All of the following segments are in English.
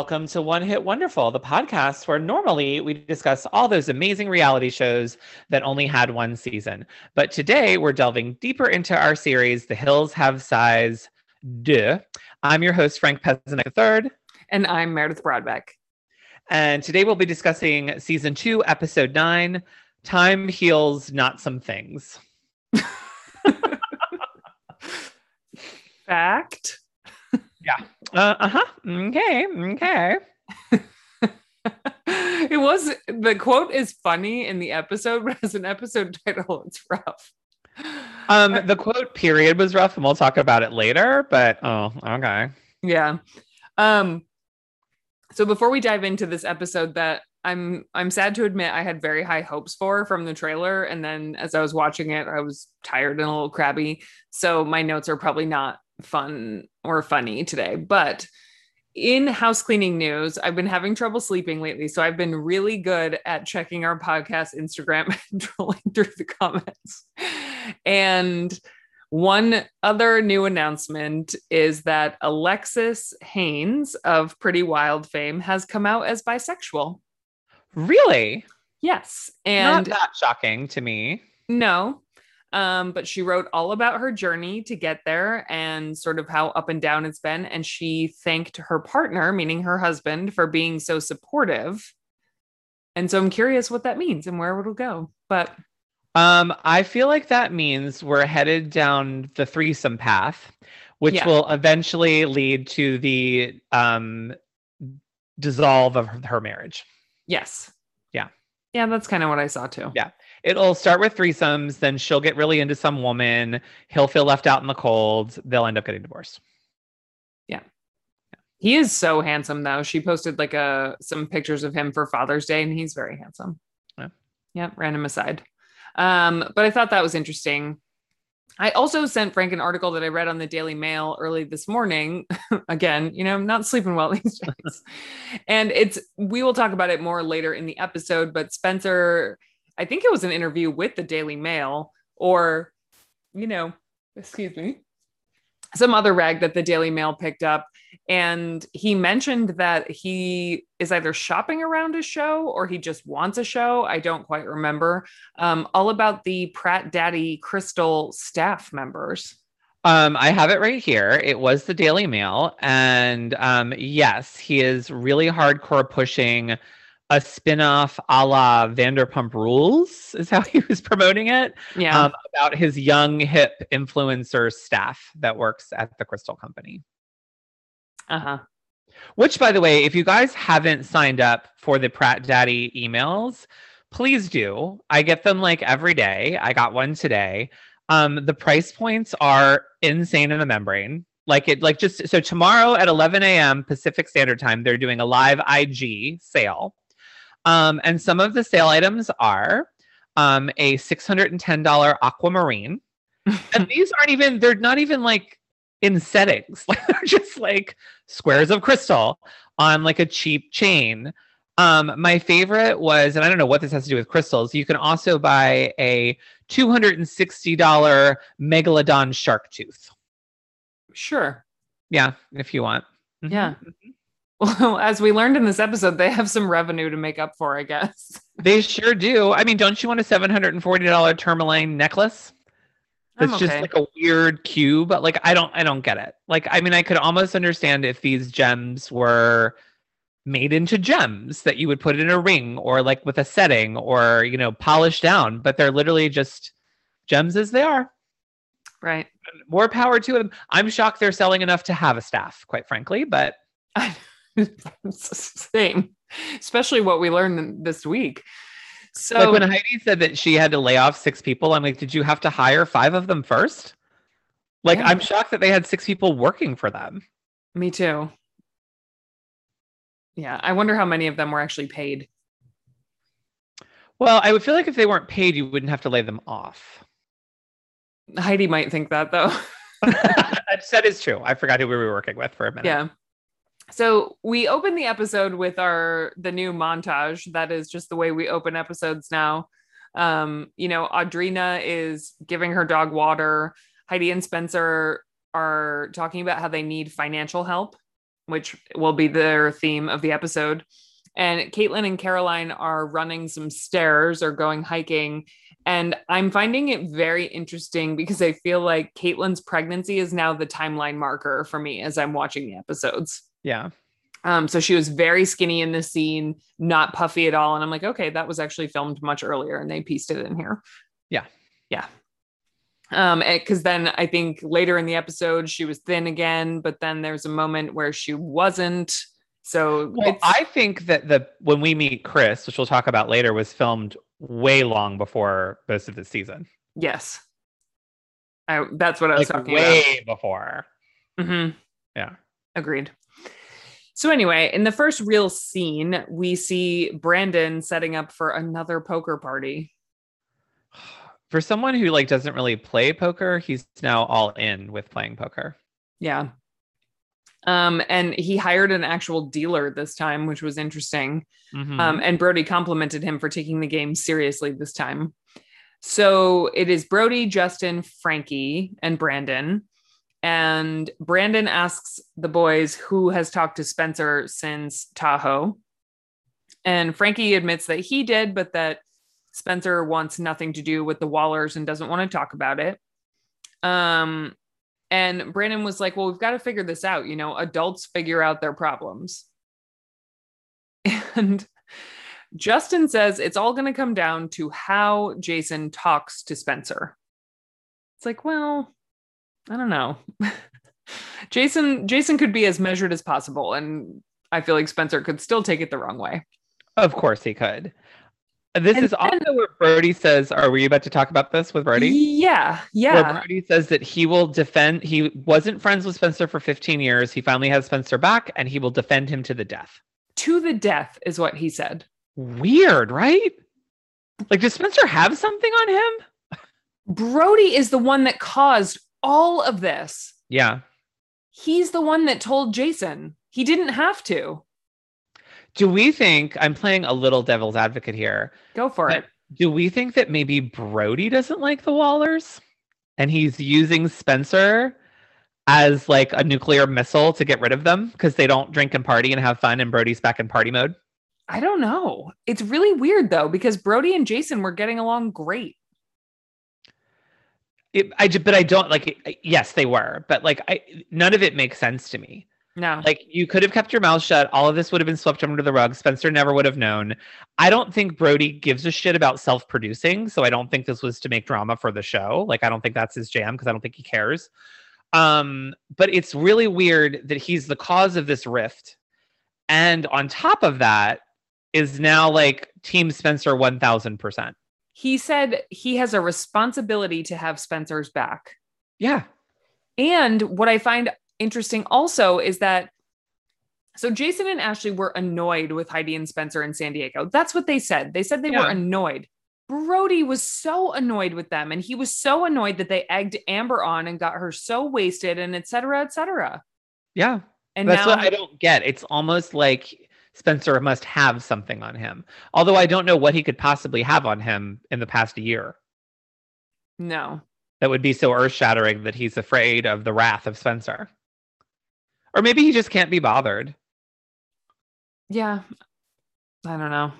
Welcome to One Hit Wonderful, the podcast where normally we discuss all those amazing reality shows that only had one season. But today we're delving deeper into our series, The Hills Have Size. Duh. I'm your host, Frank Pezanek III. And I'm Meredith Broadbeck. And today we'll be discussing season two, episode nine Time Heals Not Some Things. Fact. Yeah. Uh huh. Okay. Okay. it was the quote is funny in the episode, but as an episode title, it's rough. Um, the quote period was rough, and we'll talk about it later. But oh, okay. Yeah. Um. So before we dive into this episode, that I'm I'm sad to admit I had very high hopes for from the trailer, and then as I was watching it, I was tired and a little crabby. So my notes are probably not fun or funny today. But in house cleaning news, I've been having trouble sleeping lately. So I've been really good at checking our podcast Instagram and trolling through the comments. And one other new announcement is that Alexis Haines of Pretty Wild fame has come out as bisexual. Really? Yes. And not that shocking to me. No, um, but she wrote all about her journey to get there and sort of how up and down it's been. And she thanked her partner, meaning her husband, for being so supportive. And so I'm curious what that means and where it'll go. But um, I feel like that means we're headed down the threesome path, which yeah. will eventually lead to the um dissolve of her marriage. Yes. Yeah. Yeah, that's kind of what I saw too. Yeah it'll start with threesomes, then she'll get really into some woman. He'll feel left out in the cold. They'll end up getting divorced. Yeah. He is so handsome though. She posted like a uh, some pictures of him for Father's Day and he's very handsome. Yeah. Yeah, random aside. Um, but I thought that was interesting. I also sent Frank an article that I read on the Daily Mail early this morning. Again, you know, I'm not sleeping well these days. and it's we will talk about it more later in the episode, but Spencer I think it was an interview with the Daily Mail or, you know, excuse me, some other rag that the Daily Mail picked up. And he mentioned that he is either shopping around a show or he just wants a show. I don't quite remember. Um, all about the Pratt Daddy Crystal staff members. Um, I have it right here. It was the Daily Mail. And um, yes, he is really hardcore pushing a spin-off a la Vanderpump Rules is how he was promoting it. Yeah. Um, about his young hip influencer staff that works at the Crystal Company. Uh-huh. Which, by the way, if you guys haven't signed up for the Pratt Daddy emails, please do. I get them like every day. I got one today. Um, the price points are insane in the membrane. Like it, like just so tomorrow at 11 a.m. Pacific Standard Time, they're doing a live IG sale um, and some of the sale items are um, a $610 aquamarine. and these aren't even, they're not even like in settings. Like they're just like squares of crystal on like a cheap chain. Um, my favorite was, and I don't know what this has to do with crystals, you can also buy a $260 megalodon shark tooth. Sure. Yeah, if you want. Mm-hmm. Yeah. Mm-hmm. Well, as we learned in this episode, they have some revenue to make up for, I guess. They sure do. I mean, don't you want a $740 tourmaline necklace? It's okay. just like a weird cube. Like I don't I don't get it. Like I mean I could almost understand if these gems were made into gems that you would put in a ring or like with a setting or you know polished down, but they're literally just gems as they are. Right. More power to them. I'm shocked they're selling enough to have a staff, quite frankly, but same, especially what we learned this week. So like when Heidi said that she had to lay off six people, I'm like, did you have to hire five of them first? Like, yeah. I'm shocked that they had six people working for them. Me too. Yeah, I wonder how many of them were actually paid. Well, I would feel like if they weren't paid, you wouldn't have to lay them off. Heidi might think that though. that is true. I forgot who we were working with for a minute. Yeah. So we open the episode with our the new montage. That is just the way we open episodes now. Um, you know, Audrina is giving her dog water. Heidi and Spencer are talking about how they need financial help, which will be their theme of the episode. And Kaitlynn and Caroline are running some stairs or going hiking. And I'm finding it very interesting because I feel like Kaitlynn's pregnancy is now the timeline marker for me as I'm watching the episodes. Yeah. Um, so she was very skinny in this scene, not puffy at all. And I'm like, okay, that was actually filmed much earlier and they pieced it in here. Yeah. Yeah. Um, because then I think later in the episode she was thin again, but then there's a moment where she wasn't. So well, I think that the when we meet Chris, which we'll talk about later, was filmed way long before most of the season. Yes. I, that's what I was like talking way about. before. Mm-hmm. Yeah. Agreed. So anyway, in the first real scene, we see Brandon setting up for another poker party. For someone who like doesn't really play poker, he's now all in with playing poker. Yeah. Um, and he hired an actual dealer this time, which was interesting. Mm-hmm. Um, and Brody complimented him for taking the game seriously this time. So it is Brody, Justin, Frankie, and Brandon. And Brandon asks the boys who has talked to Spencer since Tahoe. And Frankie admits that he did, but that Spencer wants nothing to do with the Wahlers and doesn't want to talk about it. Um, and Brandon was like, Well, we've got to figure this out. You know, adults figure out their problems. And Justin says it's all going to come down to how Jason talks to Spencer. It's like, well, I don't know. Jason Jason could be as measured as possible and I feel like Spencer could still take it the wrong way. Of course he could. This and is then, also where Brody says, Are we about to talk about this with Brody? Yeah, yeah. Where Brody says that he will defend, he wasn't friends with Spencer for 15 years. He finally has Spencer back and he will defend him to the death. To the death is what he said. Weird, right? Like, does Spencer have something on him? Brody is the one that caused all of this. Yeah. He's the one that told Jason. He didn't have to. Do we think I'm playing a little devil's advocate here? Go for it. Do we think that maybe Brody doesn't like the Wahlers and he's using Spencer as like a nuclear missile to get rid of them because they don't drink and party and have fun and Brody's back in party mode? I don't know. It's really weird though because Brody and Jason were getting along great. It, I but I don't like. Yes, they were, but like, I none of it makes sense to me. No, like you could have kept your mouth shut. All of this would have been swept under the rug. Spencer never would have known. I don't think Brody gives a shit about self-producing, so I don't think this was to make drama for the show. Like, I don't think that's his jam because I don't think he cares. Um, but it's really weird that he's the cause of this rift, and on top of that, is now like Team Spencer one thousand percent he said he has a responsibility to have Spencer's back. Yeah. And what I find interesting also is that so Jason and Ashley were annoyed with Heidi and Spencer in San Diego. That's what they said. They said they yeah. were annoyed. Brody was so annoyed with them and he was so annoyed that they egged Amber on and got her so wasted and etc. etc. Yeah. And that's now, what I don't get. It's almost like Spencer must have something on him. Although I don't know what he could possibly have on him in the past year. No. That would be so earth shattering that he's afraid of the wrath of Spencer. Or maybe he just can't be bothered. Yeah. I don't know.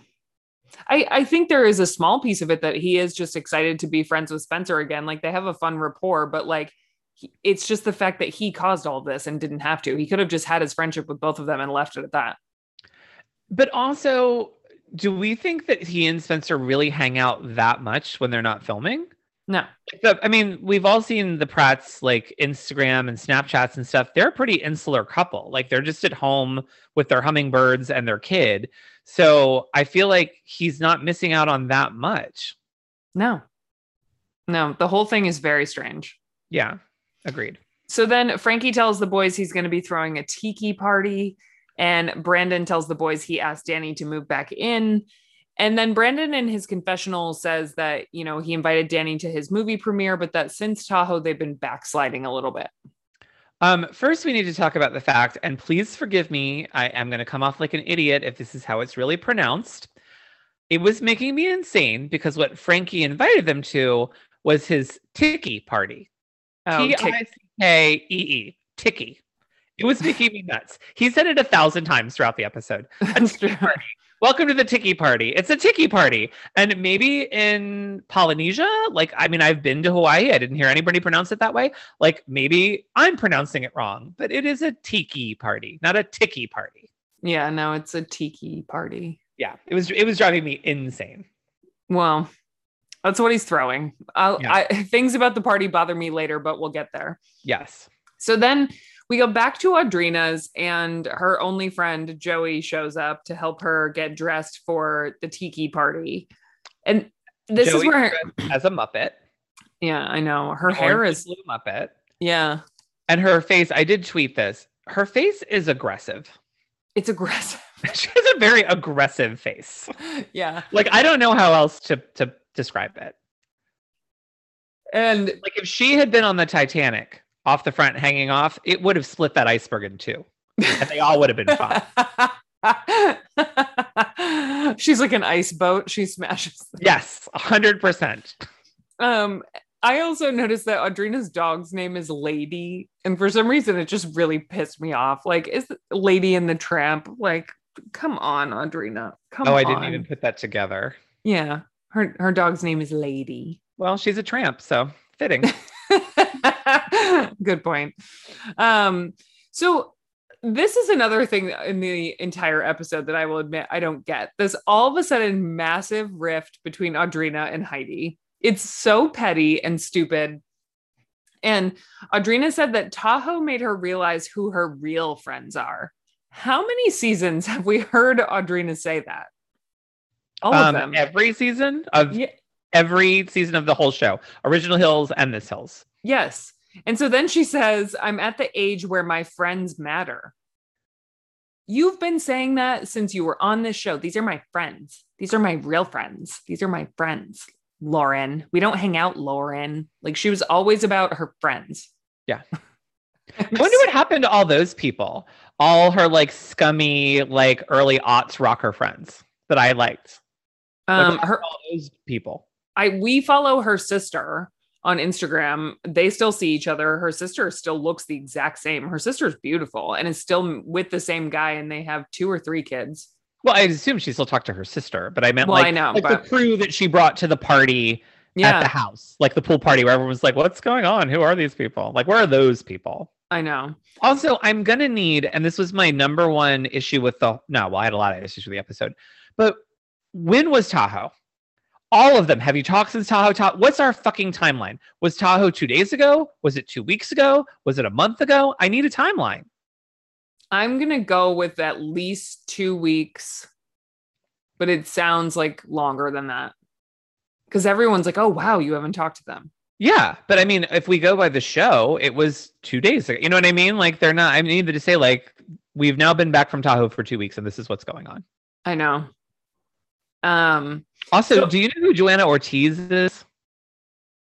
I, I think there is a small piece of it that he is just excited to be friends with Spencer again. Like they have a fun rapport, but like he, it's just the fact that he caused all this and didn't have to. He could have just had his friendship with both of them and left it at that. But also, do we think that he and Spencer really hang out that much when they're not filming? No. I mean, we've all seen the Pratts like Instagram and Snapchats and stuff. They're a pretty insular couple. Like they're just at home with their hummingbirds and their kid. So I feel like he's not missing out on that much. No. No, the whole thing is very strange. Yeah, agreed. So then Frankie tells the boys he's going to be throwing a tiki party. And Brandon tells the boys he asked Danny to move back in. And then Brandon in his confessional says that, you know, he invited Danny to his movie premiere, but that since Tahoe, they've been backsliding a little bit. Um, first, we need to talk about the fact, and please forgive me, I am going to come off like an idiot if this is how it's really pronounced. It was making me insane because what Frankie invited them to was his Tiki party. Oh, T I C K E E. Tiki. It was making me nuts. He said it a thousand times throughout the episode. That's true. Welcome to the Tiki Party. It's a Tiki Party. And maybe in Polynesia, like, I mean, I've been to Hawaii. I didn't hear anybody pronounce it that way. Like, maybe I'm pronouncing it wrong, but it is a Tiki Party, not a Tiki Party. Yeah, no, it's a Tiki Party. Yeah, it was, it was driving me insane. Well, that's what he's throwing. Yeah. I, things about the party bother me later, but we'll get there. Yes. So then we go back to Audrina's, and her only friend, Joey, shows up to help her get dressed for the tiki party. And this Joey is where as a Muppet. Yeah, I know. Her hair is blue Muppet. Yeah. And her face, I did tweet this. Her face is aggressive. It's aggressive. she has a very aggressive face. Yeah. Like I don't know how else to to describe it. And like if she had been on the Titanic, off the front hanging off, it would have split that iceberg in two. and they all would have been fine. She's like an ice boat. She smashes. Them. Yes, hundred percent. Um, I also noticed that Audrina's dog's name is Lady, and for some reason, it just really pissed me off. Like, is Lady in the Tramp? Like, come on, Audrina. Come on. oh, I didn't even put that together. Yeah, her her dog's name is Lady. Well, she's a tramp, so fitting. Good point. Um, so this is another thing in the entire episode that I will admit I don't get. This all of a sudden massive rift between Audrina and Heidi. It's so petty and stupid. And Audrina said that Tahoe made her realize who her real friends are. How many seasons have we heard Audrina say that? All um, of them. Every season of yeah. Every season of the whole show, Original Hills and This Hills. Yes. And so then she says, I'm at the age where my friends matter. You've been saying that since you were on this show. These are my friends. These are my real friends. These are my friends. Lauren. We don't hang out, Lauren. Like she was always about her friends. Yeah. I wonder what happened to all those people. All her like scummy, like early aughts rocker friends that I liked. Um, her all those people. I we follow her sister on Instagram, they still see each other. Her sister still looks the exact same. Her sister's beautiful and is still with the same guy, and they have two or three kids. Well, I assume she still talked to her sister, but I meant well, like, I know, like but... the crew that she brought to the party yeah. at the house, like the pool party where everyone's like, "What's going on? Who are these people? Like, where are those people?" I know. Also, I'm gonna need, and this was my number one issue with the no, well, I had a lot of issues with the episode, but when was Tahoe? All of them. Have you talked since Tahoe? Tahoe? What's our fucking timeline? Was Tahoe two days ago? Was it two weeks ago? Was it a month ago? I need a timeline. I'm going to go with at least two weeks, but it sounds like longer than that. Because everyone's like, oh, wow, you haven't talked to them. Yeah. But I mean, if we go by the show, it was two days ago. You know what I mean? Like, they're not, I need to say, like, we've now been back from Tahoe for two weeks and this is what's going on. I know. Um, also, so, do you know who Johanna Ortiz is?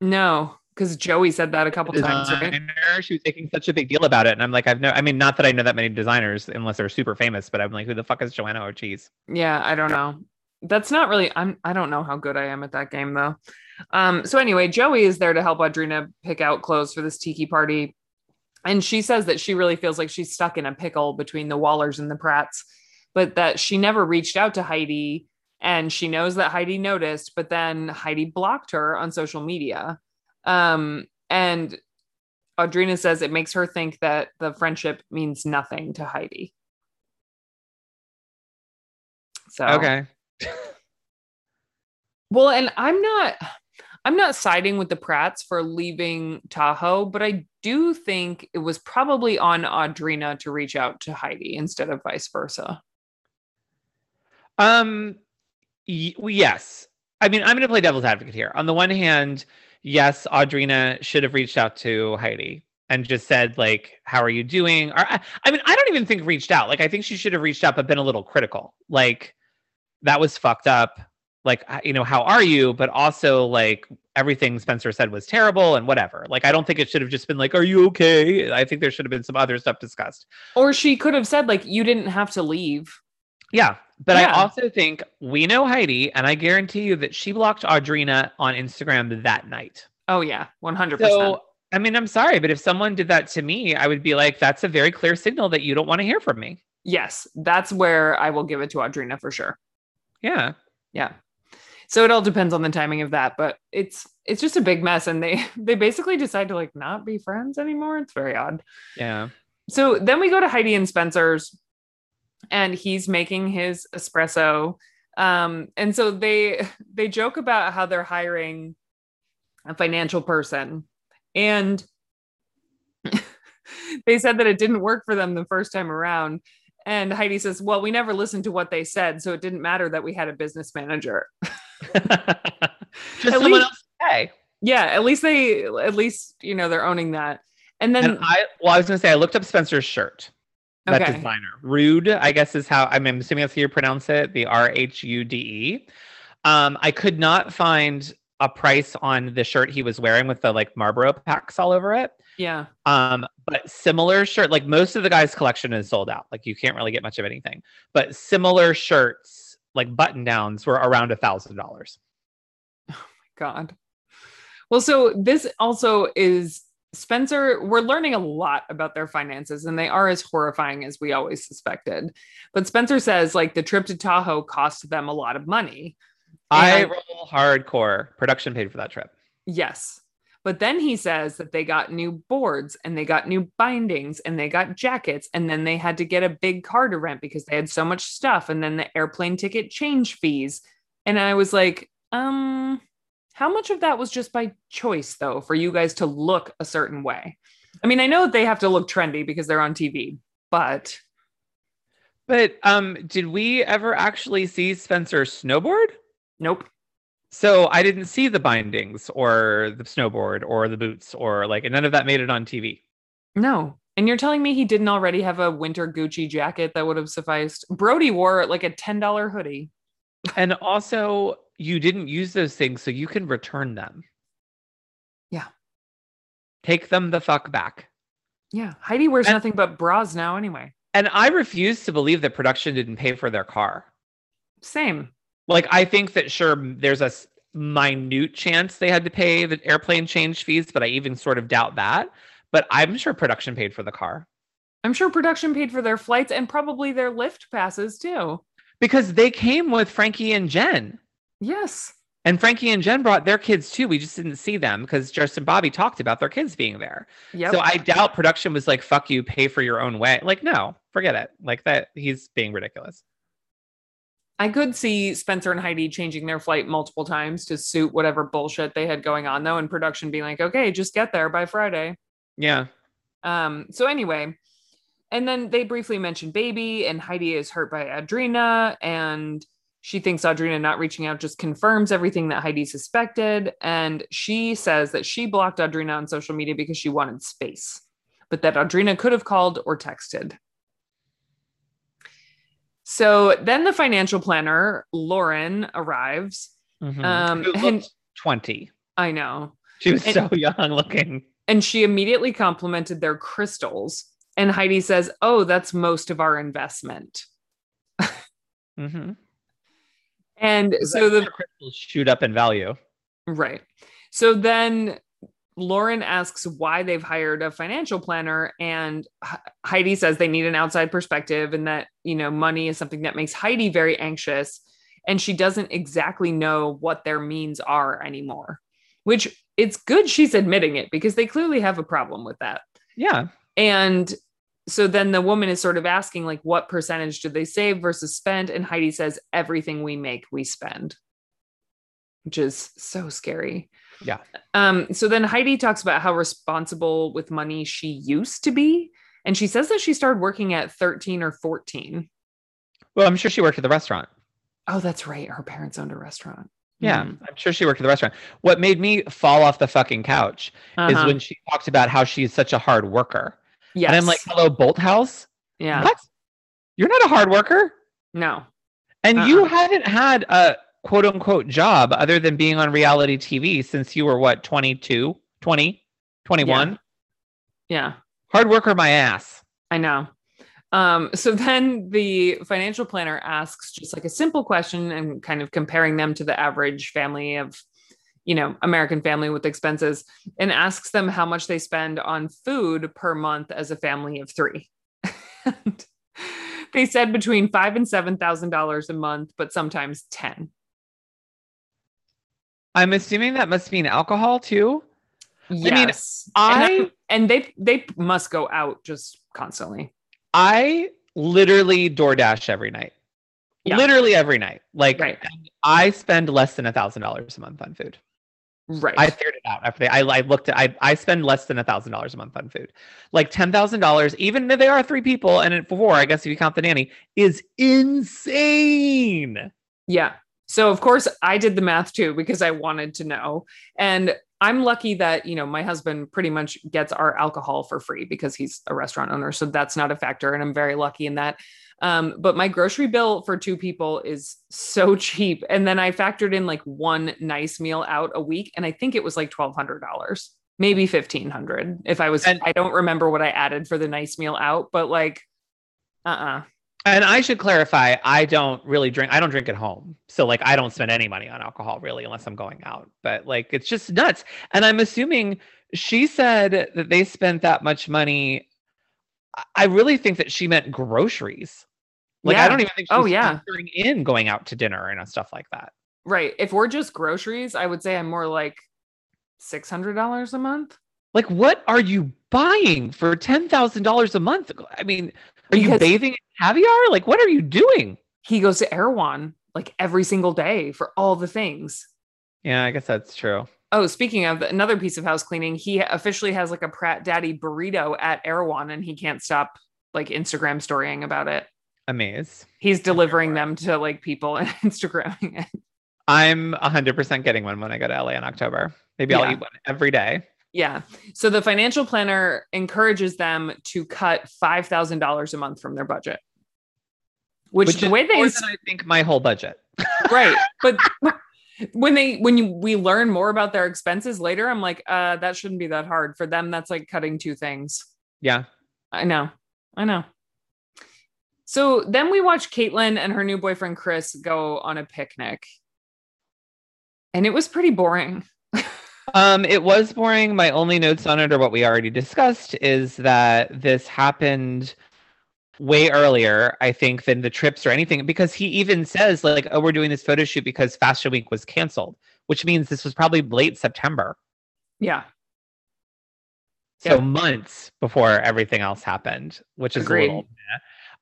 No, because Joey said that a couple times. Right? She was making such a big deal about it, and I'm like, I've no, I mean, not that I know that many designers unless they're super famous, but I'm like, who the fuck is Johanna Ortiz? Yeah, I don't know. That's not really. I'm. I don't know how good I am at that game though. Um. So anyway, Joey is there to help Audrina pick out clothes for this tiki party, and she says that she really feels like she's stuck in a pickle between the Wahlers and the Pratts, but that she never reached out to Heidi and she knows that Heidi noticed, but then Heidi blocked her on social media. Um, and Audrina says it makes her think that the friendship means nothing to Heidi. So okay. well, and I'm not I'm not siding with the Pratts for leaving Tahoe, but I do think it was probably on Audrina to reach out to Heidi instead of vice versa. Um Y- yes. I mean, I'm going to play devil's advocate here. On the one hand, yes, Audrina should have reached out to Heidi and just said, like, how are you doing? Or, I, I mean, I don't even think reached out. Like, I think she should have reached out, but been a little critical. Like, that was fucked up. Like, you know, how are you? But also, like, everything Spencer said was terrible and whatever. Like, I don't think it should have just been like, are you okay? I think there should have been some other stuff discussed. Or she could have said, like, you didn't have to leave. Yeah. But yeah. I also think we know Heidi, and I guarantee you that she blocked Audrina on Instagram that night. Oh, yeah. 100%. So I mean, I'm sorry, but if someone did that to me, I would be like, that's a very clear signal that you don't want to hear from me. Yes, that's where I will give it to Audrina for sure. Yeah. Yeah. So it all depends on the timing of that, but it's it's just a big mess and they they basically decide to like not be friends anymore. It's very odd. Yeah. So then we go to Heidi and Spencer's and he's making his espresso. Um and so they they joke about how they're hiring a financial person. And they said that it didn't work for them the first time around. And heidi says well we never listened to what they said so it didn't matter that we had a business manager. Just At someone least- else to say. yeah at least they at least you know they're owning that. And then And I, well, I was going to say, I looked up Spencer's shirt. That Okay. designer. Rude, I guess is how I'm assuming that's how you pronounce it. The R H U D E. Um, I could not find a price on the shirt he was wearing with the like Marlboro packs all over it. yeah Um, but similar shirt, like most of the guys' collection is sold out. Like you can't really get much of anything. But similar shirts, like button downs, were around a thousand dollars. Oh my god. Well, so this also is Spencer. We're learning a lot about their finances, and they are as horrifying as we always suspected. But Spencer says, like, the trip to Tahoe cost them a lot of money. I roll hardcore. Production paid for that trip. Yes. But then he says that they got new boards and they got new bindings and they got jackets. And then they had to get a big car to rent because they had so much stuff. And then the airplane ticket change fees. And I was like, um, how much of that was just by choice, though, for you guys to look a certain way? I mean, I know they have to look trendy because they're on TV, but But um, did we ever actually see Spencer snowboard? nope. So I didn't see the bindings or the snowboard or the boots or like none of that made it on TV. No. And you're telling me he didn't already have a winter Gucci jacket that would have sufficed? Brody wore like a $10 hoodie. And also, you didn't use those things, so you can return them. Yeah. Take them the fuck back. Yeah. Heidi wears And- nothing but bras now, anyway. And I refuse to believe that production didn't pay for their car. Same. Like, I think that sure, there's a minute chance they had to pay the airplane change fees, but I even sort of doubt that. But I'm sure production paid for the car I'm sure production paid for their flights and probably their lift passes too. because they came with Frankie and Jen. Yes. And Frankie and Jen brought their kids too. We just didn't see them because Justin Bobby talked about their kids being there. Yep. So I doubt production was like, fuck you, pay for your own way. Like, no, forget it. Like that, he's being ridiculous. I could see Spencer and Heidi changing their flight multiple times to suit whatever bullshit they had going on, though, and production being like, okay, just get there by Friday. Yeah. Um, so anyway, and then they briefly mention baby, and Heidi is hurt by Audrina, and she thinks Audrina not reaching out just confirms everything that Heidi suspected. And she says that she blocked Audrina on social media because she wanted space, but that Audrina could have called or texted. So then the financial planner, Lauren, arrives. Mhm. Um, Who and 20. I know. She was and- so young looking. And she immediately complimented their crystals. And Heidi says, Oh, that's most of our investment. Mm-hmm. And so the crystals shoot up in value. Right. So then Lauren asks why they've hired a financial planner and Heidi says they need an outside perspective and that, you know, money is something that makes Heidi very anxious and she doesn't exactly know what their means are anymore. Which it's good she's admitting it because they clearly have a problem with that. Yeah. And so then the woman is sort of asking, like, what percentage do they save versus spend? And Heidi says, everything we make, we spend, which is so scary. Yeah. Um, so then Heidi talks about how responsible with money she used to be. And she says that she started working at 13 or 14. Well, I'm sure she worked at the restaurant. Oh, that's right. Her parents owned a restaurant. Yeah, Mhm. I'm sure she worked at the restaurant. What made me fall off the fucking couch is Uh-huh. when she talked about how she's such a hard worker. Yes. And I'm like, hello, Bolthouse? yeah. What? You're not a hard worker? No. And Uh-uh. you haven't had a quote unquote job other than being on reality TV since you were what, 22, 20, 21? Yeah. Hard worker, my ass. I know. Um, so then the financial planner asks just like a simple question and kind of comparing them to the average family of, you know, American family with expenses and asks them how much they spend on food per month as a family of three. they said between five and seven thousand dollars a month, but sometimes ten. I'm assuming that must mean alcohol too. Yes. I mean, I and, and they they must go out just constantly. I literally DoorDash every night. Yeah. Literally every night. Like right. I spend less than a thousand dollars a month on food. Right. I figured it out after I, I looked at I I spend less than a thousand dollars a month on food. Like ten thousand dollars, even if they are three people and four, I guess if you count the nanny, is insane. Yeah. So of course I did the math too because I wanted to know. And I'm lucky that, you know, my husband pretty much gets our alcohol for free because he's a restaurant owner. So that's not a factor. And I'm very lucky in that. Um, but my grocery bill for two people is so cheap. And then I factored in like one nice meal out a week. And I think it was like $1,200, maybe 1500 if I was, and, I don't remember what I added for the nice meal out, but like, uh uh-uh. uh and I should clarify, I don't really drink. I don't drink at home. So like I don't spend any money on alcohol really unless I'm going out. But like it's just nuts. And I'm assuming she said that they spent that much money. I really think that she meant groceries. Like yeah. I don't even think she's oh, yeah. in going out to dinner and stuff like that. Right. If we're just groceries, I would say I'm more like six hundred dollars a month. Like, what are you buying for ten thousand dollars a month? I mean, are you bathing in caviar? Like, what are you doing? He goes to Erewhon like every single day for all the things. Yeah, I guess that's true. Oh, speaking of another piece of house cleaning, he officially has like a Pratt Daddy burrito at Erewhon, and he can't stop like Instagram storying about it. Amaze. He's delivering them to like people and Instagramming it. I'm 100% getting one when I go to LA in October. Maybe I'll eat one every day. Yeah. So the financial planner encourages them to cut $5,000 a month from their budget. Which, which the way they I think my whole budget. right. But when they when you we learn more about their expenses later, I'm like, uh, that shouldn't be that hard. For them, that's like cutting two things. Yeah. I know. I know. So then we watch Kaitlynn and her new boyfriend Chris go on a picnic. And it was pretty boring. Um, it was boring. My only notes on it are what we already discussed is that this happened way earlier, I think, than the trips or anything, because he even says, like, oh, we're doing this photo shoot because Fashion Week was canceled, which means this was probably late September. Yeah. So months before everything else happened, which is Agreed. a little.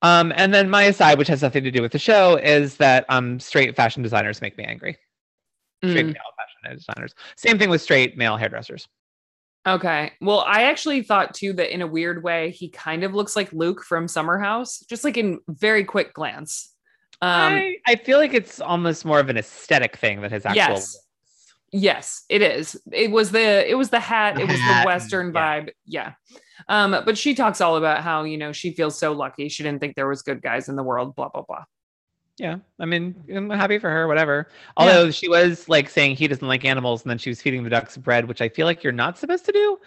Um, and then my aside, which has nothing to do with the show, is that um, straight fashion designers make me angry. Straight mm. Male designers. Same thing with straight male hairdressers. Okay. Well, I actually thought too that in a weird way, he kind of looks like Luke from Summer House, just like in very quick glance. Um, I, I feel like it's almost more of an aesthetic thing that his actual. Yes. Yes, it is. It was the it was the hat. The it was hat, the Western yeah. vibe. Yeah. Um, but she talks all about how, you know, she feels so lucky. She didn't think there was good guys in the world, blah, blah, blah. Yeah. I mean, I'm happy for her, whatever. Although yeah. she was like saying he doesn't like animals and then she was feeding the ducks bread, which I feel like you're not supposed to do.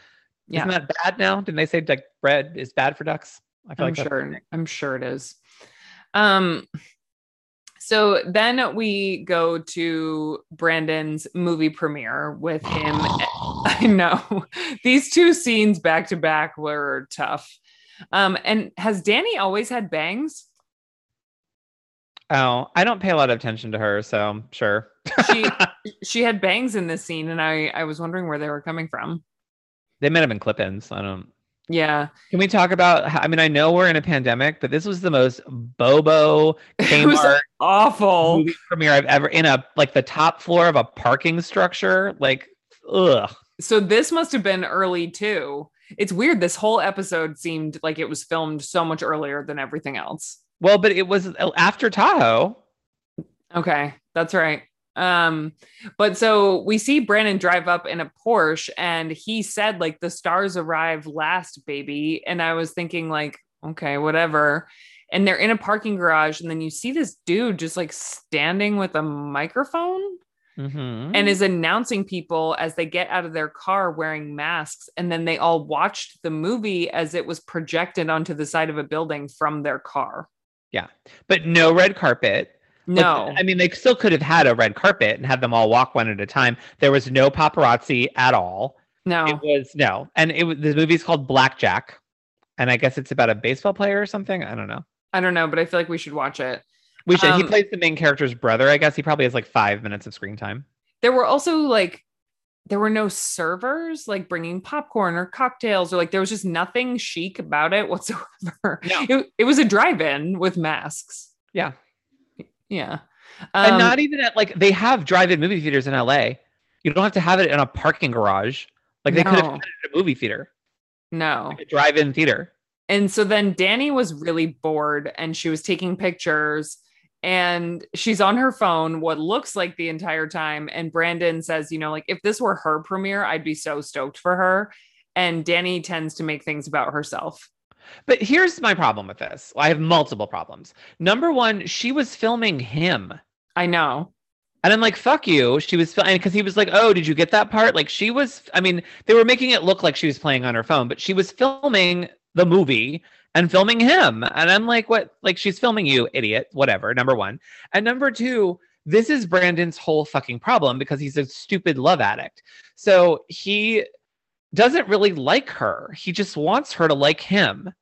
Yeah. Isn't that bad now? Didn't they say like bread is bad for ducks? I feel I'm like sure. I'm sure it is. Um, so then we go to Brandon's movie premiere with him. I know these two scenes back to back were tough. Um, and has Danny always had bangs? Oh, I don't pay a lot of attention to her, so sure. she she had bangs in this scene, and I I was wondering where they were coming from. They might have been clip-ins. I don't. Yeah. Can we talk about? I mean, I know we're in a pandemic, but this was the most Bobo Kmart awful movie premiere I've ever in a like the top floor of a parking structure. Like, ugh. So this must have been early too. It's weird. This whole episode seemed like it was filmed so much earlier than everything else. Well, but it was after Tahoe. Okay, that's right. Um, but so we see Brandon drive up in a Porsche and he said, like, the stars arrive last, baby. And I was thinking, like, okay, whatever. And they're in a parking garage, and then you see this dude just like standing with a microphone mm-hmm. and is announcing people as they get out of their car wearing masks. And then they all watched the movie as it was projected onto the side of a building from their car. Yeah. But no red carpet No. Like, I mean, they still could have had a red carpet and had them all walk one at a time. There was no paparazzi at all. No. It was no. And it was the movie's called Blackjack. And I guess it's about a baseball player or something. I don't know. I don't know, but I feel like we should watch it. We should. he Um, plays the main character's brother, I guess. He probably has like five minutes of screen time. There were also like there were no servers like bringing popcorn or cocktails or like there was just nothing chic about it whatsoever. No. It, it was a drive-in with masks. Yeah. Yeah. and Um, not even at like they have drive-in movie theaters in LA. You don't have to have it in a parking garage. Like they could have had it a movie theater, no. like a drive-in theater. And so then Danny was really bored and she was taking pictures and she's on her phone what looks like the entire time and Brandon says, you know, like if this were her premiere, I'd be so stoked for her. And Danny tends to make things about herself. But here's my problem with this. I have multiple problems. Number one, she was filming him. I know. And I'm like, fuck you. She was filming because he was like, oh, did you get that part? Like, she was, I mean, they were making it look like she was playing on her phone, but she was filming the movie and filming him. And I'm like, what? Like, she's filming you, idiot. Whatever. Number one. And number two, this is Brandon's whole fucking problem because he's a stupid love addict. So he doesn't really like her. He just wants her to like him.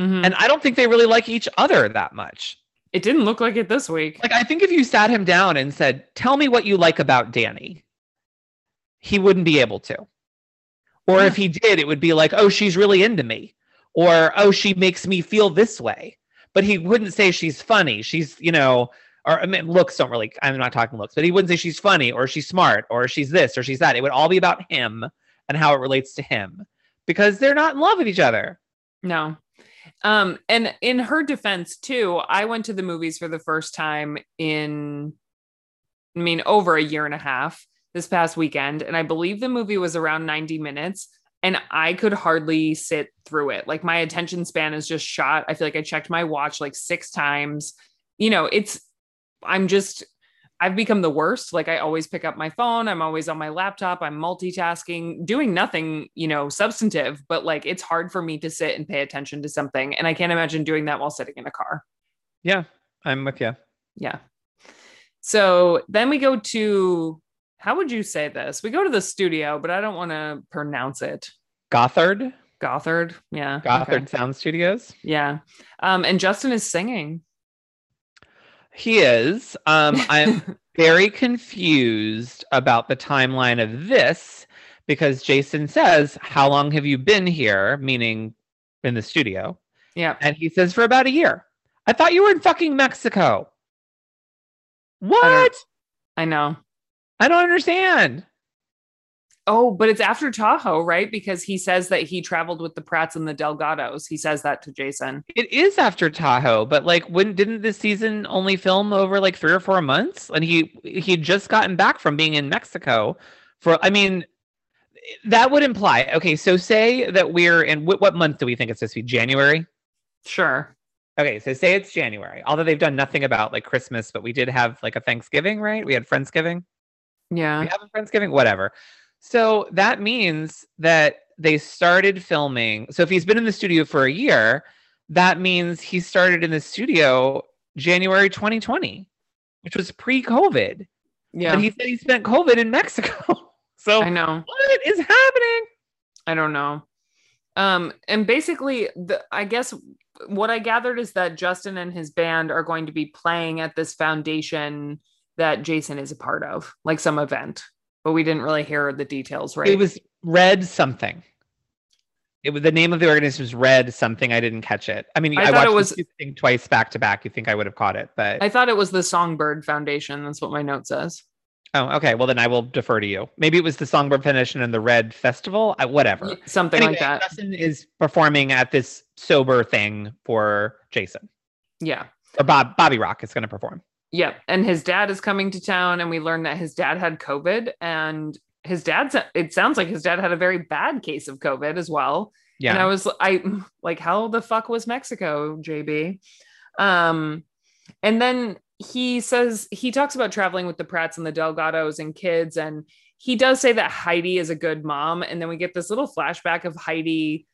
Mhm. And I don't think they really like each other that much. it didn't look like it this week. Like, I think if you sat him down and said, Tell me what you like about Danny, he wouldn't be able to. Or if he did, it would be like, Oh, she's really into me. Or, Oh, she makes me feel this way. But he wouldn't say she's funny. She's, you know, or I mean, looks don't really, I'm not talking looks, but he wouldn't say she's funny or she's smart or she's this or she's that. It would all be about him and how it relates to him because they're not in love with each other. No. Um, and in her defense, too, I went to the movies for the first time in, I mean, over a year and a half this past weekend. And I believe the movie was around 90 minutes. And I could hardly sit through it. Like my attention span is just shot. I feel like I checked my watch like six times. You know, it's, I'm just, I've become the worst. Like I always pick up my phone. I'm always on my laptop. I'm multitasking, doing nothing, you know, substantive, but like it's hard for me to sit and pay attention to something. And I can't imagine doing that while sitting in a car. Yeah, I'm with you. Yeah. So then we go to, how would you say this? We go to the studio, but I don't want to pronounce it. Gothard, Gothard. Yeah. okay. Gothard Sound Studios. Yeah. Um, and Justin is singing. He is. Um, I'm very confused about the timeline of this because Jason says, How long have you been here? Meaning in the studio. yeah. And he says, For about a year. I thought you were in fucking Mexico. What? I know. I don't understand. Oh, but it's after Tahoe, right? Because he says that he traveled with the Pratts and the Delgados. He says that to Jason. It is after Tahoe, but like when didn't this season only film over like three or four months? And he he just gotten back from being in Mexico for I mean that would imply okay, so say that we're in what, what month do we think it's supposed to be? January? Sure. Okay, so say it's January. Although they've done nothing about like Christmas, but we did have like a Thanksgiving, right? We had Friendsgiving. Yeah. we have a Friendsgiving, whatever. So that means that they started filming. So if he's been in the studio for a year, that means he started in the studio January 2020, which was pre-COVID. Yeah. But he said he spent COVID in Mexico. so I know. what is happening? I don't know. Um, and basically, the I guess what I gathered is that Justin and his band are going to be playing at this foundation that Jason is a part of, like some event. But we didn't really hear the details, right? It was Red something. It was the name of the organization was Red something. I didn't catch it. I mean, I I, thought watched it was- thing twice back to back. You think I would have caught it, but I thought it was the Songbird Foundation. That's what my note says. oh, okay. Well, then I will defer to you. Maybe it was the Songbird Foundation and the Red Festival. I, whatever. Something Anyway, like that. Justin is performing at this sober thing for Jason Yeah. or Bob. Bobby Rock is going to perform. Yeah. And his dad is coming to town, and we learned that his dad had COVID. And his dad's, it sounds like his dad had a very bad case of COVID as well. Yeah. And I was I like, how the fuck was Mexico, JB? Um, and then he says he talks about traveling with the Pratts and the Delgados and kids, and he does say that Heidi is a good mom. And then we get this little flashback of Heidi,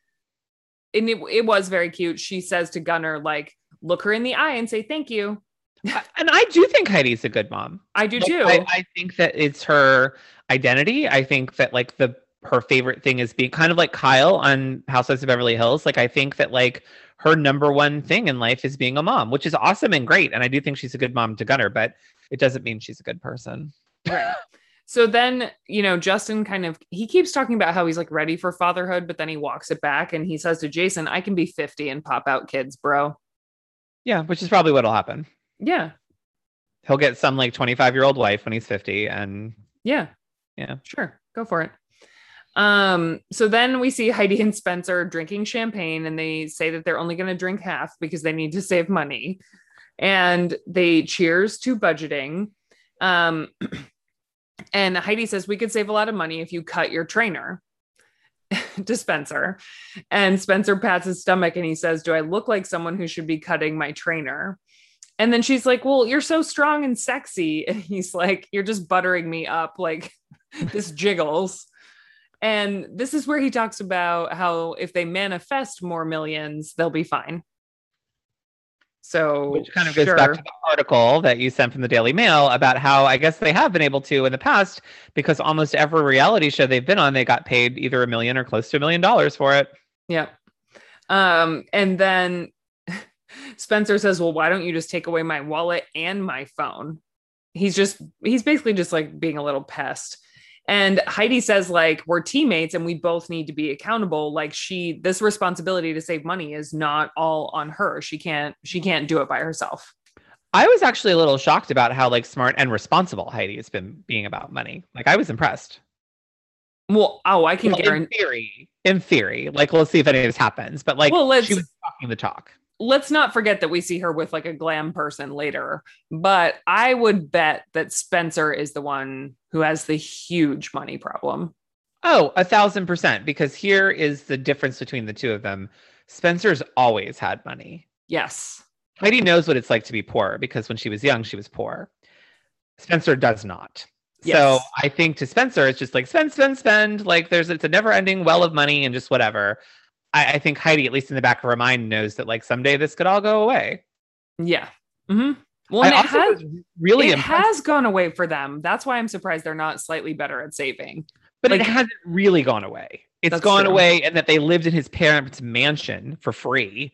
and it, it was very cute. She says to Gunner, like, look her in the eye and say thank you. And I do think Heidi's a good mom. I do Like, too. I, I think that it's her identity. I think that like the her favorite thing is being kind of like Kyle on Housewives of Beverly Hills. Like I think that like her number one thing in life is being a mom, which is awesome and great. And I do think she's a good mom to Gunner, but it doesn't mean she's a good person. Right. So then, you know, Justin kind of he keeps talking about how he's like ready for fatherhood, but then he walks it back and he says to Jason, I can be 50 and pop out kids, bro. Yeah, which is probably what'll happen. Yeah. He'll get some like 25 year old wife when he's 50 and Yeah. Yeah. Sure. Go for it. Um, so then we see Heidi and Spencer drinking champagne and they say that they're only going to drink half because they need to save money. And they cheers to budgeting. Um, and Heidi says, We could save a lot of money if you cut your trainer to Spencer. And Spencer pats his stomach and he says, Do I look like someone who should be cutting my trainer? And then she's like, Well, you're so strong and sexy. And he's like, You're just buttering me up. Like this jiggles. And this is where he talks about how if they manifest more millions, they'll be fine. So, which kind of goes back to the article that you sent from the Daily Mail about how I guess they have been able to in the past because almost every reality show they've been on, they got paid either a million or close to a million dollars for it. Yeah. Um, and then Spencer says, Well, why don't you just take away my wallet and my phone? He's just, he's basically just like being a little pest. And Heidi says, like, we're teammates and we both need to be accountable. Like, she, this responsibility to save money is not all on her. She can't, she can't do it by herself. I was actually a little shocked about how like smart and responsible Heidi has been being about money. Like I was impressed. Well, oh, I can Well, in theory, in theory, like let's see if any of this happens. But like Well, let's- she was talking the talk. Let's not forget that we see her with like a glam person later, but I would bet that Spencer is the one who has the huge money problem. Oh, a thousand percent. Because here is the difference between the two of them. Spencer's always had money. Yes. Heidi knows what it's like to be poor because when she was young, she was poor. Spencer does not. So I think to Spencer, it's just like spend, spend, spend. Like there's it's a never ending well of money and just whatever. I, I think Heidi, at least in the back of her mind, knows that like someday this could all go away. Yeah. Mm-hmm. Well, and it has, really it impressed, has gone away for them. That's why I'm surprised they're not slightly better at saving. but it hasn't really gone away. It's gone true. away, and that they lived in his parents' mansion for free.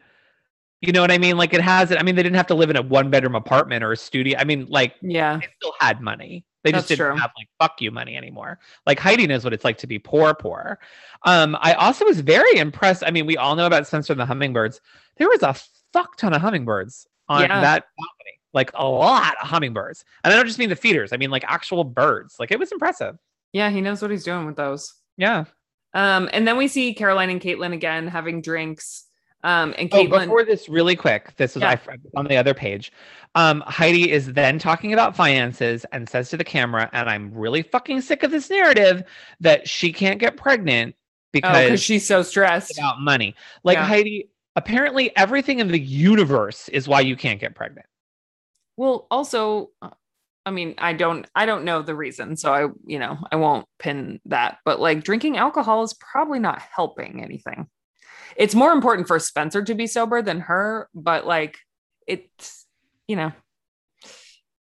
You know what I mean? Like it hasn't. I mean, they didn't have to live in a one bedroom apartment or a studio. I mean, like Yeah. they still had money. They just That's didn't true. have like fuck you money anymore. Like Heidi knows what it's like to be poor, poor. Um, I also was very impressed. I mean, we all know about Spencer and the hummingbirds. There was a fuck ton of hummingbirds on Yeah. that balcony, like a lot of hummingbirds. And I don't just mean the feeders. I mean like actual birds. Like it was impressive. Yeah. He knows what he's doing with those. Yeah. Um, and then we see Caroline and Kaitlynn again having drinks. Um, and Oh, before this, really quick, this was Yeah. I, on the other page. Um, Heidi is then talking about finances and says to the camera, and I'm really fucking sick of this narrative that she can't get pregnant oh, because because she's so stressed. about money. Like Yeah. Heidi, apparently everything in the universe is why you can't get pregnant. Well, also, uh, I mean, I don't, I don't know the reason, so I, you know, I won't pin that. But like drinking alcohol is probably not helping anything. It's more important for Spencer to be sober than her, but like, it's, you know.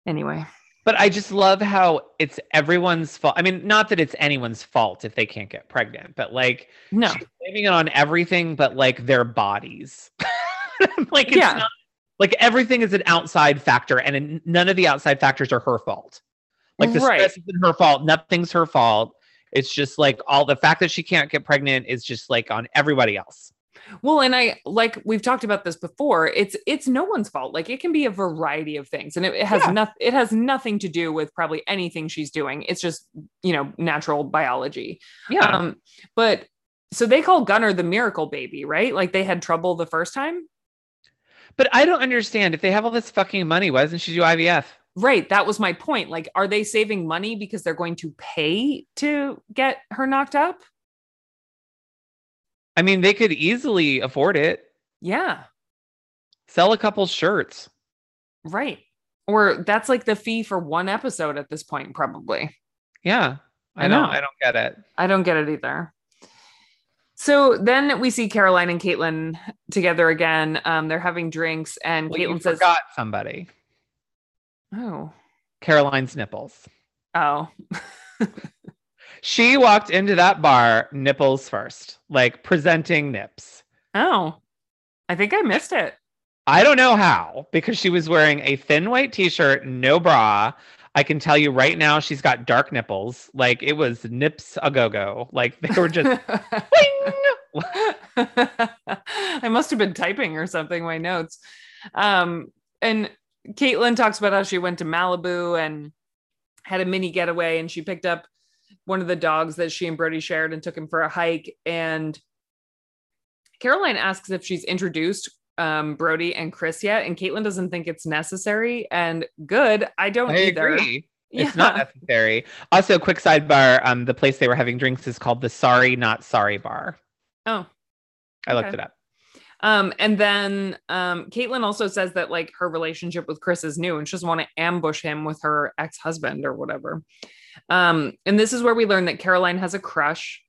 Anyway, But I just love how it's everyone's fault. I mean, not that it's anyone's fault if they can't get pregnant, but like no, she's blaming it on everything but like their bodies. like it's Yeah. not like everything is an outside factor and none of the outside factors are her fault. Like the Right. stress isn't her fault, nothing's her fault. It's just like all the fact that she can't get pregnant is just like on everybody else. Well, and I like we've talked about this before. It's it's no one's fault. Like it can be a variety of things, and it, it has Yeah. nothing. It has nothing to do with probably anything she's doing. It's just you know natural biology. Yeah. Um, but so they call Gunner the miracle baby, right? Like they had trouble the first time, but I don't understand if they have all this fucking money, why doesn't she do IVF? right? That was my point. Like, are they saving money because they're going to pay to get her knocked up? I mean, they could easily afford it. Yeah, Sell a couple shirts. right. Or that's like the fee for one episode at this point, probably. Yeah. I, I know. I don't get it. I don't get it either. So then we see Caroline and Kaitlynn together again. Um, they're having drinks, and Well, Kaitlynn says, forgot somebody. Oh. Caroline's nipples. Oh. she walked into that bar nipples first, like presenting nips. Oh. I think I missed it. I don't know how because she was wearing a thin white t-shirt, no bra. I can tell you right now she's got dark nipples. Like it was nips a go-go. Like they were just I must have been typing or something my notes. Um and Kaitlynn talks about how she went to Malibu and had a mini getaway and she picked up one of the dogs that she and Brody shared and took him for a hike and Caroline asks if she's introduced um, Brody and Chris yet, and Kaitlynn doesn't think it's necessary. And good, I don't I either. Agree. It's yeah. not necessary. Also, quick sidebar: um, the place they were having drinks is called the Sorry Not Sorry Bar. Oh, I looked it up. Um, and then um, Kaitlynn also says that like her relationship with Chris is new, and she doesn't want to ambush him with her ex husband or whatever. Um, and this is where we learn that Caroline has a crush.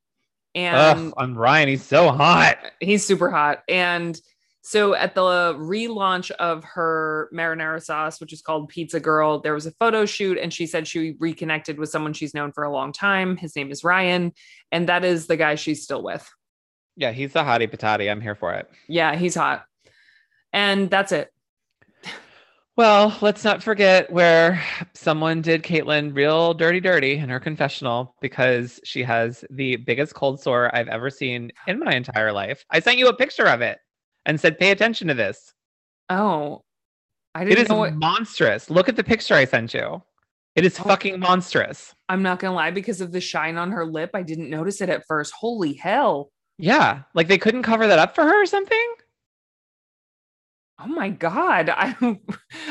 And Ugh, on Ryan, he's so hot. He's super hot, and so at the relaunch of her marinara sauce, which is called Pizza Girl, there was a photo shoot and she said she reconnected with someone she's known for a long time. His name is Ryan, and that is the guy she's still with. Yeah, he's the hottie patati. I'm here for it. Yeah, he's hot. And that's it. Well, let's not forget where someone did Kaitlynn real dirty, dirty in her confessional because she has the biggest cold sore I've ever seen in my entire life. I sent you a picture of it and said, "Pay attention to this." Oh, I didn't. It is know what... monstrous. Look at the picture I sent you. It is oh. fucking monstrous. I'm not gonna lie, because of the shine on her lip, I didn't notice it at first. Holy hell! Yeah, like they couldn't cover that up for her or something. Oh my god! I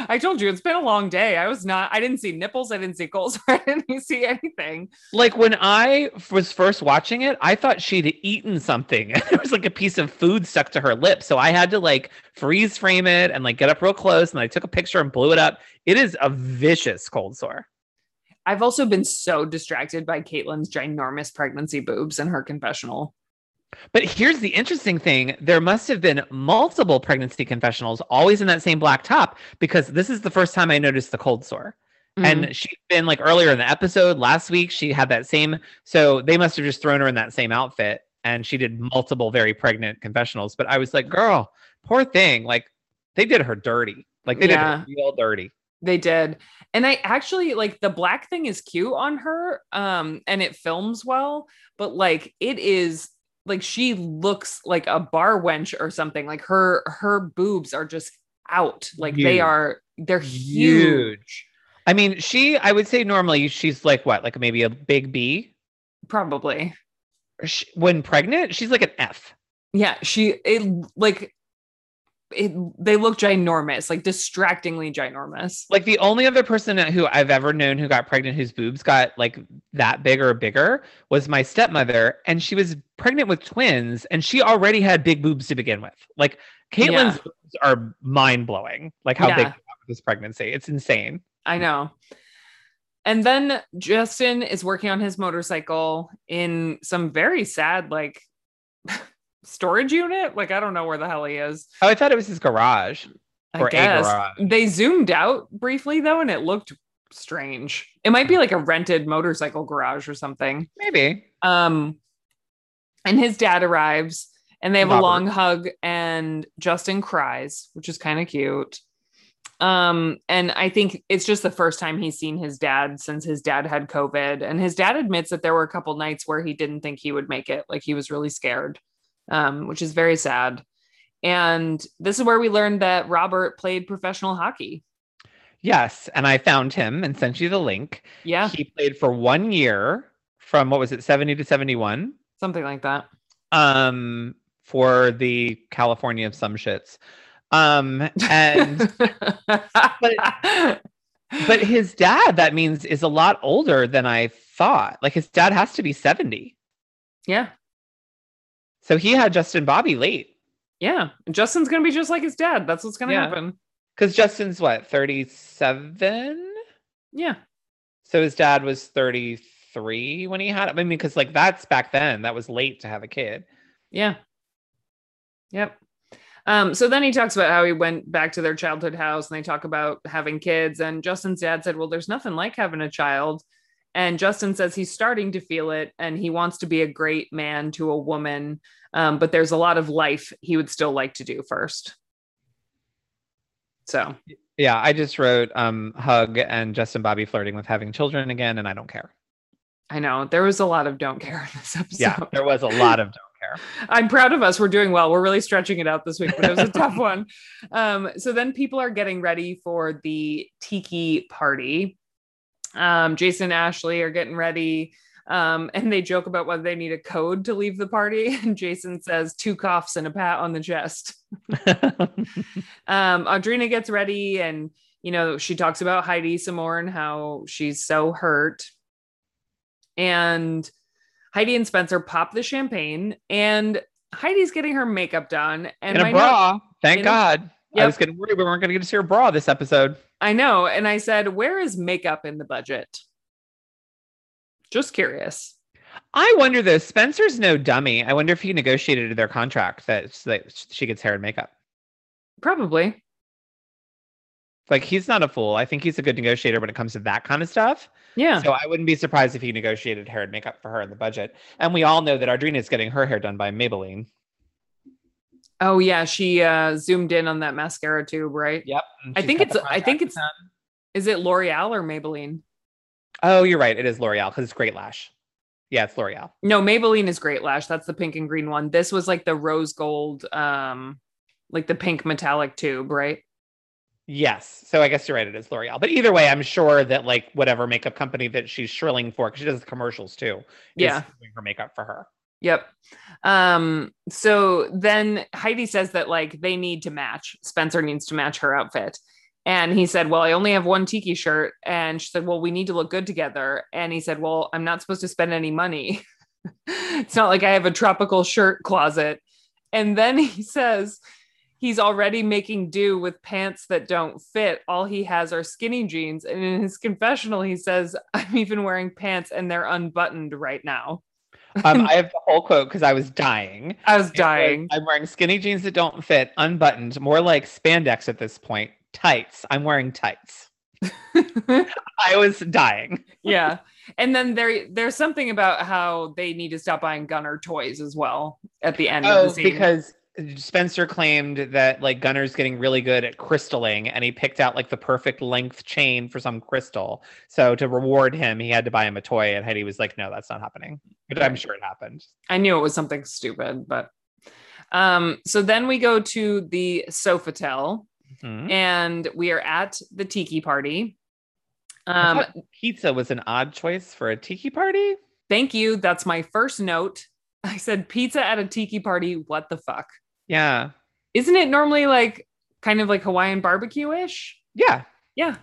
I told you it's been a long day. I was not. I didn't see nipples. I didn't see goals. I didn't see anything. Like when I was first watching it, I thought she'd eaten something. it was like a piece of food stuck to her lip, so I had to like freeze frame it and like get up real close. And I took a picture and blew it up. It is a vicious cold sore. I've also been so distracted by Kaitlynn's ginormous pregnancy boobs in her confessional. But here's the interesting thing there must have been multiple pregnancy confessionals, always in that same black top, because this is the first time I noticed the cold sore. Mm-hmm. And she's been like earlier in the episode last week, she had that same. So they must have just thrown her in that same outfit. And she did multiple very pregnant confessionals. But I was like, girl, poor thing. Like they did her dirty. Like they yeah. did her real dirty. They did. And I actually like the black thing is cute on her. Um, and it films well, but like it is like she looks like a bar wench or something. Like her her boobs are just out. Like huge. they are they're huge. huge. I mean, she I would say normally she's like what? Like maybe a big B? Probably. She, when pregnant, she's like an F. Yeah, she it like it, they look ginormous, like distractingly ginormous. Like the only other person who I've ever known who got pregnant whose boobs got like that big or bigger was my stepmother, and she was pregnant with twins, and she already had big boobs to begin with. Like Kaitlynn's yeah. boobs are mind blowing, like how yeah. big this pregnancy. It's insane. I know. And then Justin is working on his motorcycle in some very sad, like storage unit. Like I don't know where the hell he is. Oh, I thought it was his garage. I guess garage. they zoomed out briefly though, and it looked strange. It might be like a rented motorcycle garage or something. Maybe. Um, and his dad arrives, and they have Robert. a long hug, and Justin cries, which is kind of cute. Um, and I think it's just the first time he's seen his dad since his dad had COVID. And his dad admits that there were a couple nights where he didn't think he would make it, like he was really scared um, which is very sad. And this is where we learned that Robert played professional hockey. Yes. And I found him and sent you the link. Yeah. He played for one year from what was it, 70 to 71? Something like that. Um, for the California of some shits. Um, and but, but his dad, that means, is a lot older than I thought. Like his dad has to be 70. Yeah. So he had Justin Bobby late. Yeah. Justin's going to be just like his dad. That's what's going to yeah. happen. Because Justin's what, 37? Yeah. So his dad was 33 when he had it. I mean, because like that's back then, that was late to have a kid. Yeah. Yep. Um, so then he talks about how he went back to their childhood house and they talk about having kids. And Justin's dad said, Well, there's nothing like having a child. And Justin says he's starting to feel it and he wants to be a great man to a woman. Um, but there's a lot of life he would still like to do first. So, yeah, I just wrote um, Hug and Justin Bobby flirting with having children again, and I don't care. I know there was a lot of don't care in this episode. Yeah, there was a lot of don't care. I'm proud of us. We're doing well. We're really stretching it out this week, but it was a tough one. Um, so then people are getting ready for the tiki party. Um, Jason and Ashley are getting ready. Um, and they joke about whether they need a code to leave the party. And Jason says two coughs and a pat on the chest. um, Audrina gets ready and, you know, she talks about Heidi some more and how she's so hurt. And Heidi and Spencer pop the champagne and Heidi's getting her makeup done. And in a bra. Note, Thank God. Yep. I was getting worried we weren't going to get to see her bra this episode. I know. And I said, where is makeup in the budget? Just curious. I wonder though, Spencer's no dummy. I wonder if he negotiated their contract that, that she gets hair and makeup. Probably. Like he's not a fool. I think he's a good negotiator when it comes to that kind of stuff. Yeah. So I wouldn't be surprised if he negotiated hair and makeup for her in the budget. And we all know that Audrina is getting her hair done by Maybelline. Oh yeah, she uh zoomed in on that mascara tube, right? Yep. I think it's I think it's is it L'Oreal or Maybelline? Oh, you're right. It is L'Oreal because it's Great Lash. Yeah, it's L'Oreal. No, Maybelline is Great Lash. That's the pink and green one. This was like the rose gold, um, like the pink metallic tube, right? Yes. So I guess you're right. It is L'Oreal. But either way, I'm sure that like whatever makeup company that she's shrilling for, because she does commercials too. Yeah. Doing her makeup for her. Yep. Um, so then Heidi says that like they need to match. Spencer needs to match her outfit. And he said, Well, I only have one tiki shirt. And she said, Well, we need to look good together. And he said, Well, I'm not supposed to spend any money. it's not like I have a tropical shirt closet. And then he says, He's already making do with pants that don't fit. All he has are skinny jeans. And in his confessional, he says, I'm even wearing pants and they're unbuttoned right now. Um, I have the whole quote because I was dying. I was dying. I'm wearing skinny jeans that don't fit, unbuttoned, more like spandex at this point tights. I'm wearing tights. I was dying. yeah. And then there there's something about how they need to stop buying Gunner toys as well at the end oh, of the scene. Because Spencer claimed that like Gunner's getting really good at crystalling and he picked out like the perfect length chain for some crystal. So to reward him, he had to buy him a toy. And Heidi was like, no, that's not happening. But I'm sure it happened. I knew it was something stupid, but um, so then we go to the Sofitel Mm-hmm. And we are at the tiki party. Um, pizza was an odd choice for a tiki party. Thank you. That's my first note. I said pizza at a tiki party. What the fuck? Yeah. Isn't it normally like kind of like Hawaiian barbecue ish? Yeah. Yeah.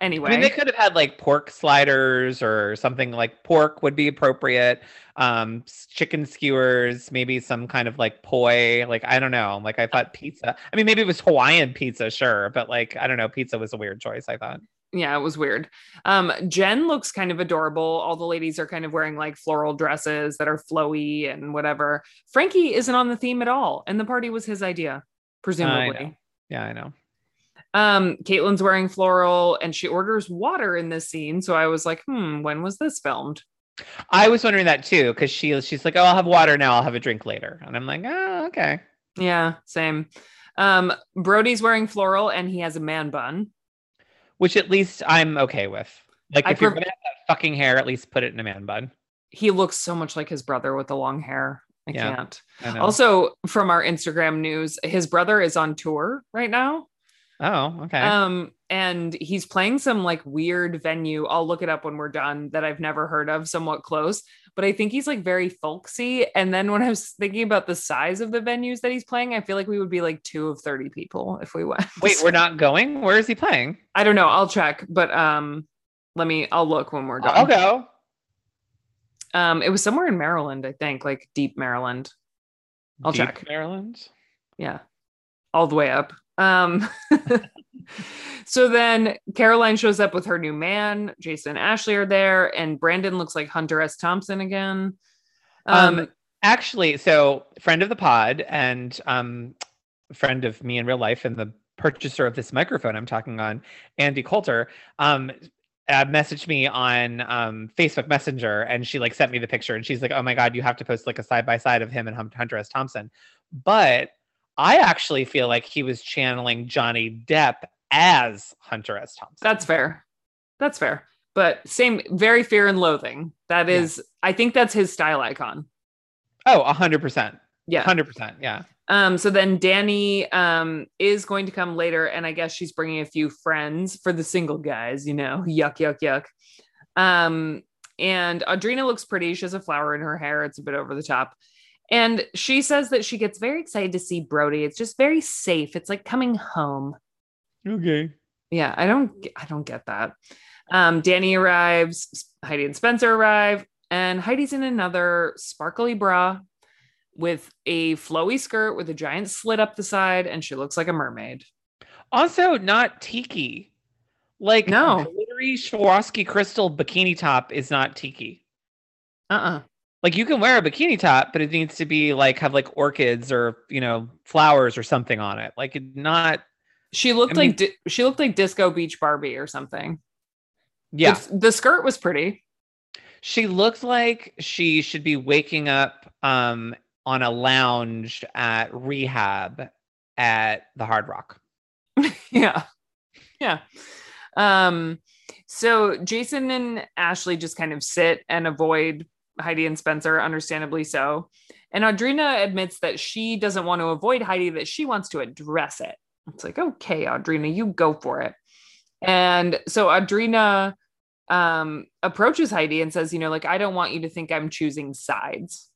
Anyway, I mean, they could have had like pork sliders or something like pork would be appropriate. Um, chicken skewers, maybe some kind of like poi. Like I don't know. Like I thought pizza. I mean, maybe it was Hawaiian pizza, sure, but like I don't know. Pizza was a weird choice. I thought. Yeah, it was weird. Um, Jen looks kind of adorable. All the ladies are kind of wearing like floral dresses that are flowy and whatever. Frankie isn't on the theme at all, and the party was his idea, presumably. I yeah, I know. Um, Kaitlynn's wearing floral and she orders water in this scene. So I was like, hmm, when was this filmed? I was wondering that too, because she she's like, Oh, I'll have water now, I'll have a drink later. And I'm like, oh, okay. Yeah, same. Um, Brody's wearing floral and he has a man bun. Which at least I'm okay with. Like if you're gonna have that fucking hair, at least put it in a man bun. He looks so much like his brother with the long hair. I yeah, can't. I also, from our Instagram news, his brother is on tour right now. Oh, okay. Um, and he's playing some like weird venue. I'll look it up when we're done that I've never heard of, somewhat close. But I think he's like very folksy. And then when I was thinking about the size of the venues that he's playing, I feel like we would be like two of 30 people if we went. Wait, we're not going? Where is he playing? I don't know. I'll check. But um, let me I'll look when we're done. I'll go. Um, it was somewhere in Maryland, I think, like deep Maryland. I'll deep check. Maryland. Yeah. All the way up. Um, so then Caroline shows up with her new man. Jason and Ashley are there, and Brandon looks like Hunter S. Thompson again. Um, um actually, so friend of the pod and um friend of me in real life and the purchaser of this microphone I'm talking on, Andy Coulter, um, uh, messaged me on um, Facebook Messenger and she like sent me the picture and she's like, "Oh my god, you have to post like a side by side of him and Hunter S. Thompson." But I actually feel like he was channeling Johnny Depp as Hunter S. Thompson. That's fair. That's fair. But same, very fear and loathing. That is, yeah. I think that's his style icon. Oh, a hundred percent. Yeah. Hundred percent. Yeah. Um, so then Danny um is going to come later, and I guess she's bringing a few friends for the single guys, you know, yuck, yuck, yuck. Um, and Audrina looks pretty. She has a flower in her hair. It's a bit over the top. And she says that she gets very excited to see Brody. It's just very safe. It's like coming home. Okay. Yeah, I don't I don't get that. Um, Danny arrives, Heidi and Spencer arrive, and Heidi's in another sparkly bra with a flowy skirt with a giant slit up the side, and she looks like a mermaid. Also, not tiki. Like no glittery Swarovski crystal bikini top is not tiki. Uh-uh. Like you can wear a bikini top, but it needs to be like have like orchids or you know flowers or something on it. Like not. She looked I mean, like di- she looked like Disco Beach Barbie or something. Yeah, it's, the skirt was pretty. She looked like she should be waking up um, on a lounge at rehab at the Hard Rock. yeah. Yeah. Um so Jason and Ashley just kind of sit and avoid Heidi and Spencer understandably so. And Audrina admits that she doesn't want to avoid Heidi that she wants to address it. It's like, "Okay, Audrina, you go for it." And so Audrina um approaches Heidi and says, you know, like I don't want you to think I'm choosing sides.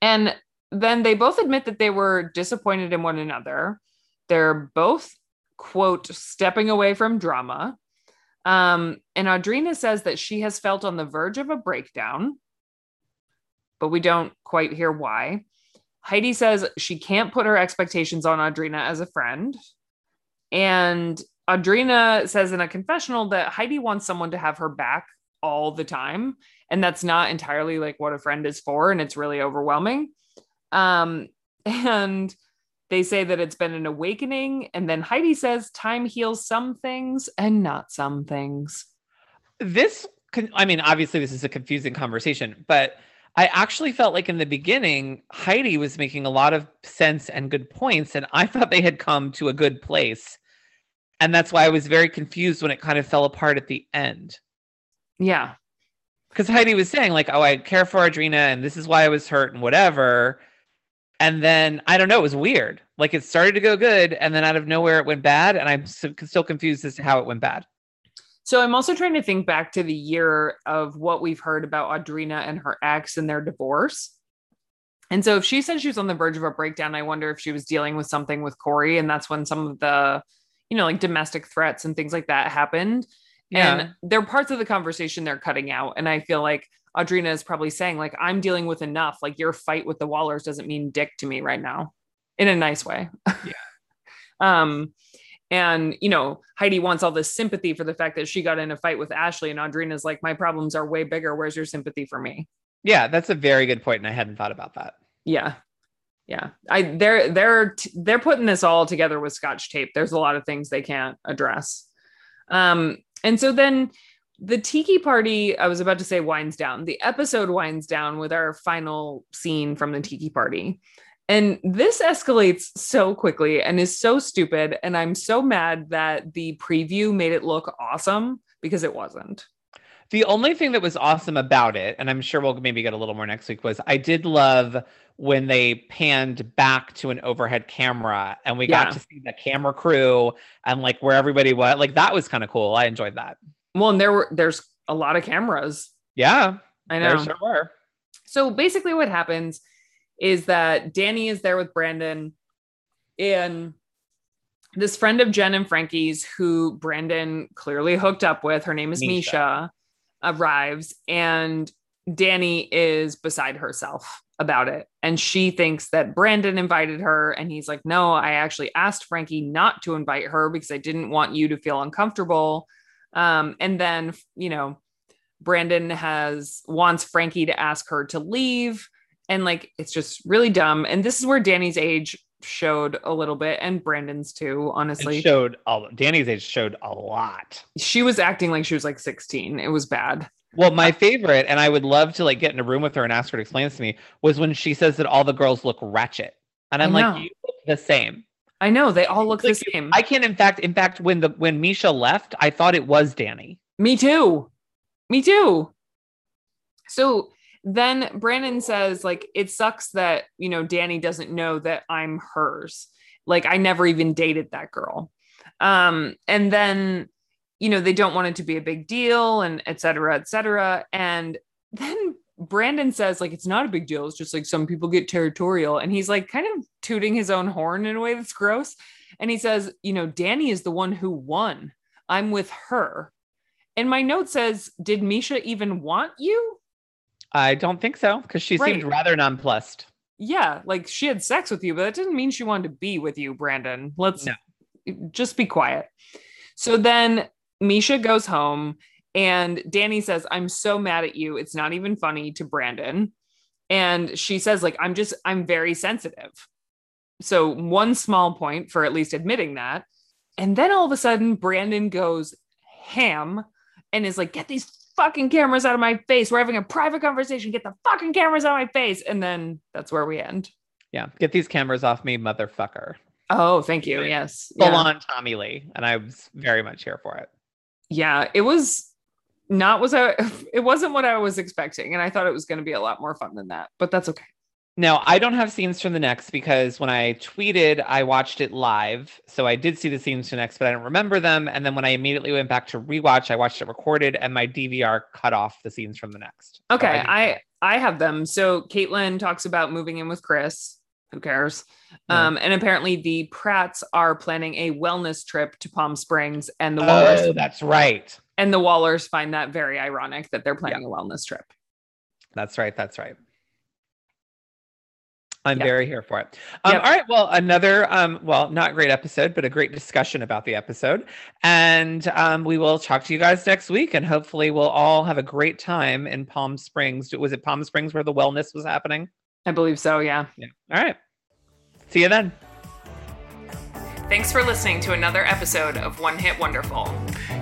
And then they both admit that they were disappointed in one another. They're both, quote, stepping away from drama. Um, and Audrina says that she has felt on the verge of a breakdown, but we don't quite hear why. Heidi says she can't put her expectations on Audrina as a friend. And Audrina says in a confessional that Heidi wants someone to have her back all the time. And that's not entirely like what a friend is for and it's really overwhelming. Um and they say that it's been an awakening. And then heidi says time heals some things and not some things. This i mean obviously this is a confusing conversation but i actually felt like in the beginning heidi was making a lot of sense and good points and i thought they had come to a good place and that's why i was very confused when it kind of fell apart at the end yeah because Heidi was saying like, "Oh, I care for Audrina, and this is why I was hurt, and whatever." And then I don't know, it was weird. Like it started to go good, and then out of nowhere it went bad, and I'm so, still confused as to how it went bad. So I'm also trying to think back to the year of what we've heard about Audrina and her ex and their divorce. And so if she said she was on the verge of a breakdown, I wonder if she was dealing with something with Corey, and that's when some of the, you know, like domestic threats and things like that happened. Yeah. And there are parts of the conversation they're cutting out. And I feel like Audrina is probably saying, like, I'm dealing with enough. Like your fight with the Wahlers doesn't mean dick to me right now. In a nice way. Yeah. um, and you know, Heidi wants all this sympathy for the fact that she got in a fight with Ashley, and Audrina's like, My problems are way bigger. Where's your sympathy for me? Yeah, that's a very good point, and I hadn't thought about that. Yeah. Yeah. I they're they're they're putting this all together with scotch tape. There's a lot of things they can't address. Um, and so then the tiki party, I was about to say winds down. The episode winds down with our final scene from the tiki party. And this escalates so quickly and is so stupid. And I'm so mad that the preview made it look awesome because it wasn't. The only thing that was awesome about it, and I'm sure we'll maybe get a little more next week, was I did love when they panned back to an overhead camera and we yeah. got to see the camera crew and like where everybody was. Like that was kind of cool. I enjoyed that. Well, and there were there's a lot of cameras. Yeah. I know. There sure were. So basically what happens is that Danny is there with Brandon and this friend of Jen and Frankie's who Brandon clearly hooked up with, her name is Mischa, Mischa arrives and Danny is beside herself about it. And she thinks that Brandon invited her. And he's like, No, I actually asked Frankie not to invite her because I didn't want you to feel uncomfortable. Um, and then, you know, Brandon has wants Frankie to ask her to leave. And like, it's just really dumb. And this is where Danny's age showed a little bit, and Brandon's too. Honestly, it showed all. Danny's age showed a lot. She was acting like she was like 16. It was bad. Well, my favorite, and I would love to like get in a room with her and ask her to explain this to me, was when she says that all the girls look ratchet, and I'm like, you look the same. I know they all look like, the same. I can't. in fact, in fact, when the when Mischa left, I thought it was Danny. Me too. Me too. So then Brandon says, like, it sucks that, you know, Danny doesn't know that I'm hers. Like, I never even dated that girl. Um, and then, you know, they don't want it to be a big deal and et cetera, et cetera. And then Brandon says, like, it's not a big deal. It's just like some people get territorial. And he's like kind of tooting his own horn in a way that's gross. And he says, you know, Danny is the one who won. I'm with her. And my note says, Did Mischa even want you? I don't think so, because she right. seemed rather nonplussed. Yeah, like she had sex with you, but that didn't mean she wanted to be with you, Brandon. Let's no. just be quiet. So then Mischa goes home and Danny says, I'm so mad at you. It's not even funny to Brandon. And she says, like, I'm just, I'm very sensitive. So one small point for at least admitting that. And then all of a sudden, Brandon goes ham and is like, get these fucking cameras out of my face. We're having a private conversation. Get the fucking cameras out of my face. And then that's where we end. Yeah. Get these cameras off me, motherfucker. Oh, thank you. Yes. Full yeah. on Tommy Lee. And I was very much here for it. Yeah. It was not was I it wasn't what I was expecting. And I thought it was going to be a lot more fun than that, but that's okay. Now, I don't have scenes from the next because when I tweeted, I watched it live. So I did see the scenes from the next, but I don't remember them. And then when I immediately went back to rewatch, I watched it recorded and my DVR cut off the scenes from the next. Okay. So I, I, I have them. So Kaitlynn talks about moving in with Chris. Who cares? Yeah. Um, and apparently the Pratts are planning a wellness trip to Palm Springs and the Wahlers. Oh, that's right. And the Wahlers find that very ironic that they're planning yeah. a wellness trip. That's right. That's right. I'm yep. very here for it. Um, yep. All right. Well, another, um, well, not great episode, but a great discussion about the episode. And um, we will talk to you guys next week. And hopefully, we'll all have a great time in Palm Springs. Was it Palm Springs where the wellness was happening? I believe so. Yeah. Yeah. All right. See you then. Thanks for listening to another episode of One Hit Wonderful.